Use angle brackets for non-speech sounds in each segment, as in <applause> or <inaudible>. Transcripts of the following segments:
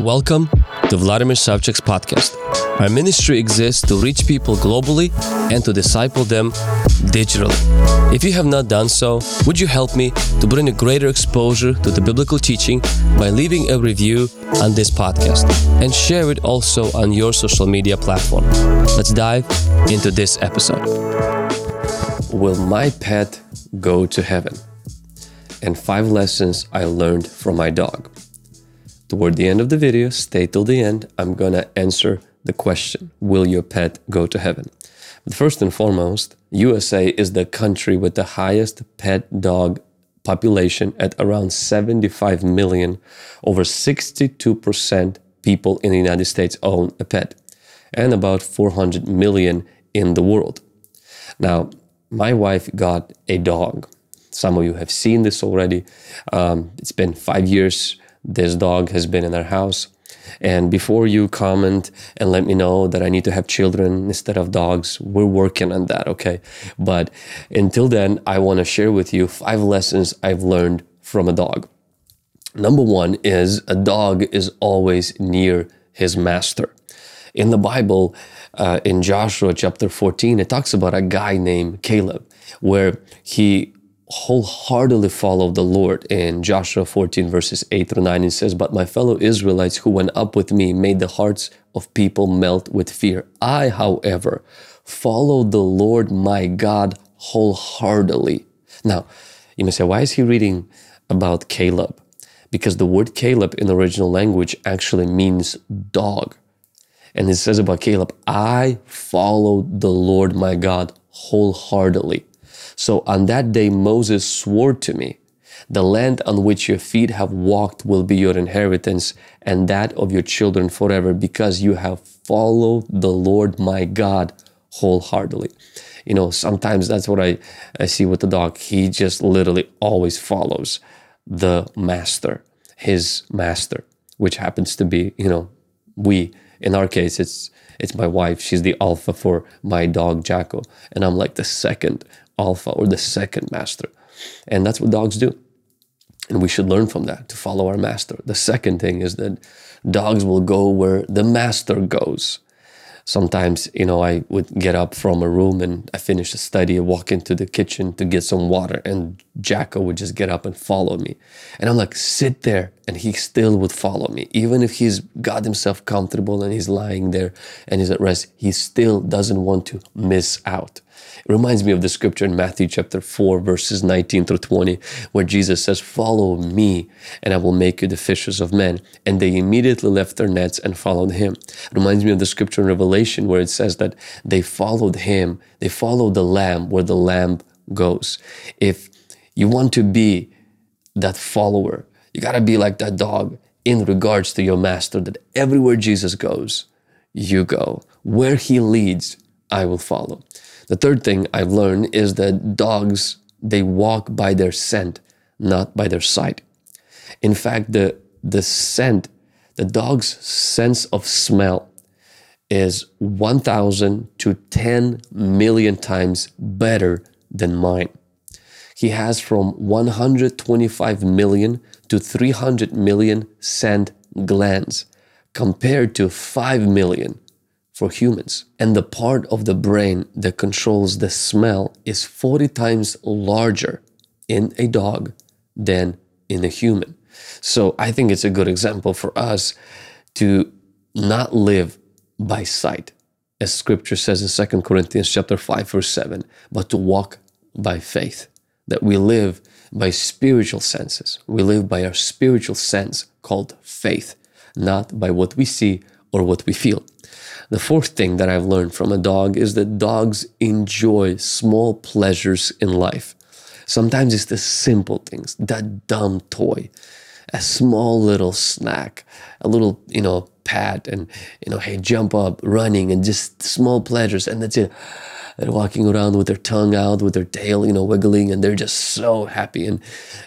Welcome to Vladimir Savchuk's podcast. Our ministry exists to reach people globally and to disciple them digitally. If you have not done so, would you help me to bring a greater exposure to the biblical teaching by leaving a review on this podcast and share it also on your social media platform? Let's dive into this episode. Will my pet go to heaven? And five lessons I learned from my dog. Toward the end of the video, stay till the end. I'm gonna answer the question Will your pet go to heaven? But first and foremost, USA is the country with the highest pet dog population at around 75 million. Over 62% people in the United States own a pet, and about 400 million in the world. Now, my wife got a dog. Some of you have seen this already. Um, it's been five years this dog has been in our house. And before you comment and let me know that I need to have children instead of dogs, we're working on that, okay? But until then, I want to share with you five lessons I've learned from a dog. Number one is a dog is always near his master. In the Bible, uh, in Joshua chapter 14, it talks about a guy named Caleb, where he wholeheartedly follow the Lord. In Joshua 14, verses 8 through 9, it says, But my fellow Israelites who went up with me made the hearts of people melt with fear. I, however, followed the Lord my God wholeheartedly. Now, you may say, why is he reading about Caleb? Because the word Caleb in the original language actually means dog. And it says about Caleb, I followed the Lord my God wholeheartedly. So on that day, Moses swore to me, the land on which your feet have walked will be your inheritance and that of your children forever because you have followed the Lord my God wholeheartedly. You know, sometimes that's what I, I see with the dog. He just literally always follows the master, his master, which happens to be, you know, we. In our case, it's it's my wife. She's the alpha for my dog Jacko, and I'm like the second alpha or the second master. And that's what dogs do. And we should learn from that to follow our master. The second thing is that dogs will go where the master goes. Sometimes, you know, I would get up from a room and I finish a study, I walk into the kitchen to get some water, and Jacko would just get up and follow me. And I'm like, sit there. And he still would follow me. Even if he's got himself comfortable and he's lying there and he's at rest, he still doesn't want to miss out. It reminds me of the scripture in Matthew chapter 4, verses 19 through 20, where Jesus says, Follow me, and I will make you the fishers of men. And they immediately left their nets and followed him. It reminds me of the scripture in Revelation, where it says that they followed him, they followed the Lamb where the Lamb goes. If you want to be that follower, you got to be like that dog in regards to your master, that everywhere Jesus goes, you go. Where he leads, I will follow. The third thing I've learned is that dogs, they walk by their scent, not by their sight. In fact, the, the scent, the dog's sense of smell is 1,000 to 10 million times better than mine. He has from 125 million to 300 million scent glands compared to 5 million for humans. And the part of the brain that controls the smell is 40 times larger in a dog than in a human. So I think it's a good example for us to not live by sight, as scripture says in 2 Corinthians chapter 5, verse 7, but to walk by faith. That we live by spiritual senses. We live by our spiritual sense called faith, not by what we see or what we feel. The fourth thing that I've learned from a dog is that dogs enjoy small pleasures in life. Sometimes it's the simple things, that dumb toy, a small little snack, a little, you know, pat and, you know, hey, jump up, running, and just small pleasures. And that's it. They're walking around with their tongue out, with their tail, you know, wiggling, and they're just so happy. And,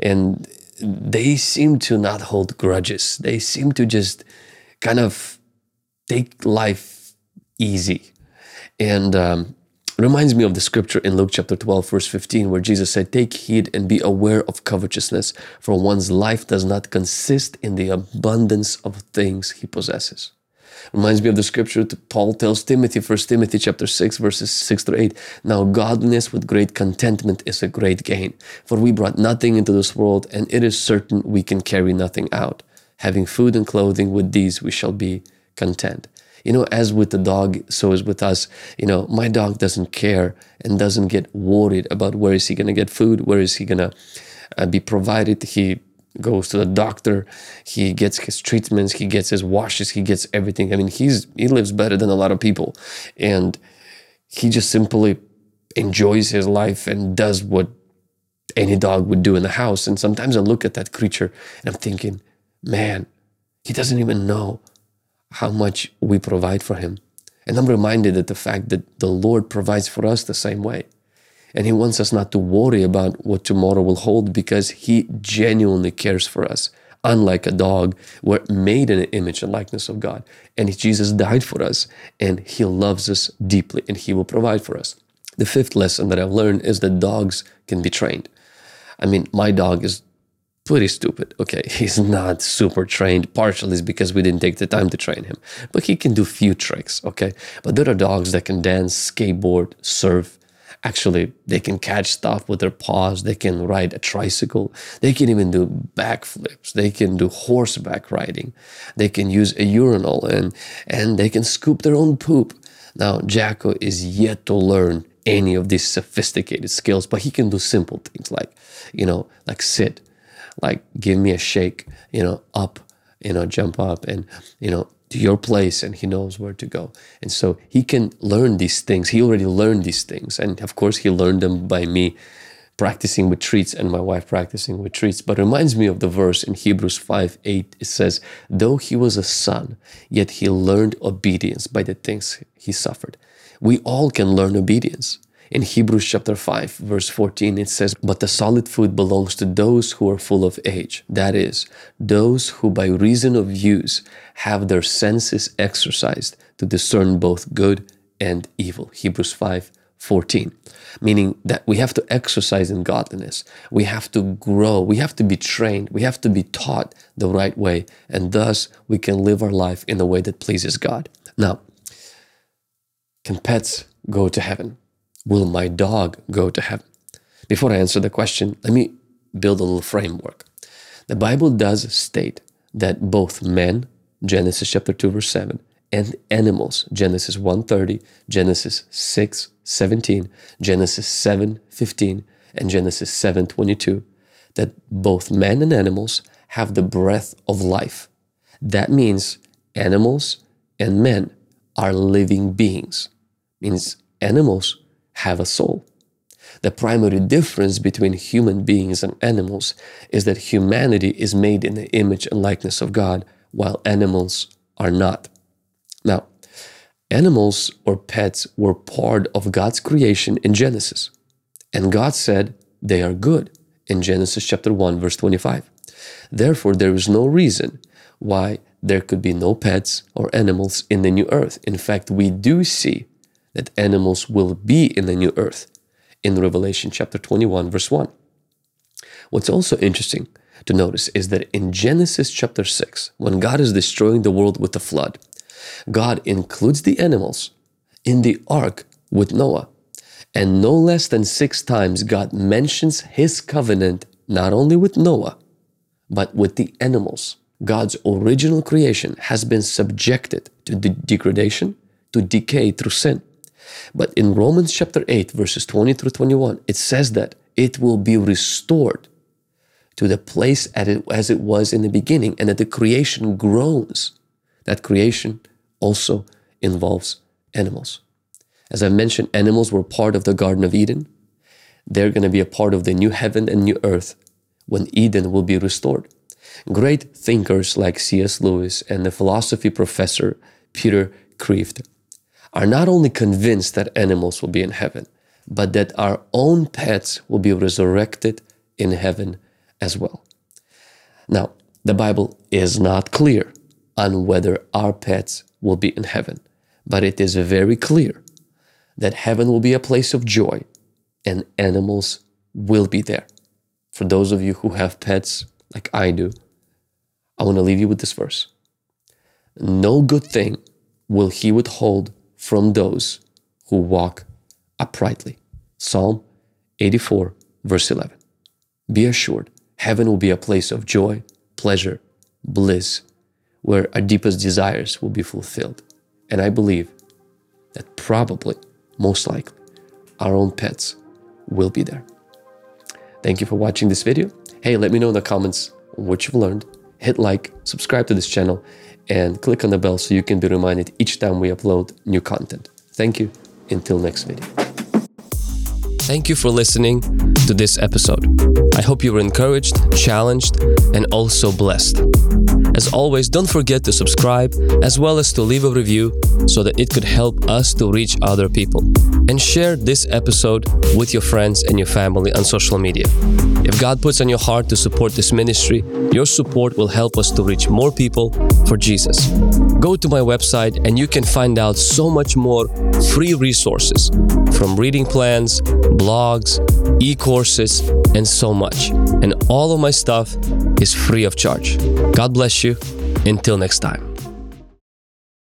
and they seem to not hold grudges. They seem to just kind of take life easy. And um, reminds me of the scripture in Luke chapter 12, verse 15, where Jesus said, Take heed and be aware of covetousness, for one's life does not consist in the abundance of things he possesses. Reminds me of the scripture Paul tells Timothy, 1 Timothy chapter 6, verses 6 to 8. Now godliness with great contentment is a great gain, for we brought nothing into this world, and it is certain we can carry nothing out. Having food and clothing, with these we shall be content. You know, as with the dog, so is with us. You know, my dog doesn't care and doesn't get worried about where is he going to get food, where is he going to uh, be provided. He goes to the doctor, he gets his treatments, he gets his washes, he gets everything. I mean, he's he lives better than a lot of people, and he just simply enjoys his life and does what any dog would do in the house. And sometimes I look at that creature and I'm thinking, man, he doesn't even know how much we provide for him. And I'm reminded of the fact that the Lord provides for us the same way. And He wants us not to worry about what tomorrow will hold because He genuinely cares for us. Unlike a dog, we're made in the image and likeness of God. And Jesus died for us and He loves us deeply and He will provide for us. The fifth lesson that I've learned is that dogs can be trained. I mean, my dog is pretty stupid. Okay, <laughs> he's not super trained. Partially is because we didn't take the time to train him, but he can do few tricks. Okay, but there are dogs that can dance, skateboard, surf, actually they can catch stuff with their paws. They can ride a tricycle. They can even do backflips. They can do horseback riding. They can use a urinal and and they can scoop their own poop. Now jacko is yet to learn any of these sophisticated skills but he can do simple things like you know like sit like give me a shake you know up you know jump up and you know to your place and he knows where to go. And so he can learn these things. He already learned these things. And of course, he learned them by me practicing with treats and my wife practicing with treats. But reminds me of the verse in Hebrews 5 8. It says, Though he was a son, yet he learned obedience by the things he suffered. We all can learn obedience. In Hebrews chapter 5, verse 14, it says, But the solid food belongs to those who are full of age, that is, those who by reason of use have their senses exercised to discern both good and evil. Hebrews 5 14. Meaning that we have to exercise in godliness. We have to grow. We have to be trained. We have to be taught the right way. And thus we can live our life in a way that pleases God. Now, can pets go to heaven? Will my dog go to heaven? Before I answer the question, let me build a little framework. The Bible does state that both men, Genesis chapter 2 verse 7, and animals, Genesis 1:30, Genesis 6:17, Genesis 7:15, and Genesis 7:22, that both men and animals have the breath of life. That means animals and men are living beings. Means animals have a soul. The primary difference between human beings and animals is that humanity is made in the image and likeness of God, while animals are not. Now, animals or pets were part of God's creation in Genesis, and God said they are good in Genesis chapter 1, verse 25. Therefore, there is no reason why there could be no pets or animals in the new earth. In fact, we do see that animals will be in the new earth in Revelation chapter 21, verse 1. What's also interesting to notice is that in Genesis chapter 6, when God is destroying the world with the flood, God includes the animals in the ark with Noah. And no less than six times, God mentions his covenant not only with Noah, but with the animals. God's original creation has been subjected to de- degradation, to decay through sin. But in Romans chapter 8, verses 20 through 21, it says that it will be restored to the place as it was in the beginning, and that the creation groans. That creation also involves animals. As I mentioned, animals were part of the Garden of Eden. They're going to be a part of the new heaven and new earth when Eden will be restored. Great thinkers like C.S. Lewis and the philosophy professor Peter Kreeft are not only convinced that animals will be in heaven, but that our own pets will be resurrected in heaven as well. Now, the Bible is not clear on whether our pets will be in heaven, but it is very clear that heaven will be a place of joy and animals will be there. For those of you who have pets like I do, I want to leave you with this verse. No good thing will he withhold from those who walk uprightly. Psalm 84, verse 11. Be assured, heaven will be a place of joy, pleasure, bliss, where our deepest desires will be fulfilled. And I believe that probably, most likely, our own pets will be there. Thank you for watching this video. Hey, let me know in the comments what you've learned. Hit like, subscribe to this channel, and click on the bell so you can be reminded each time we upload new content. Thank you. Until next video. Thank you for listening to this episode. I hope you were encouraged, challenged, and also blessed. As always, don't forget to subscribe as well as to leave a review so that it could help us to reach other people. And share this episode with your friends and your family on social media. If God puts on your heart to support this ministry, your support will help us to reach more people for Jesus. Go to my website and you can find out so much more free resources from reading plans, blogs, e courses, and so much. And all of my stuff is free of charge. God bless you. Until next time.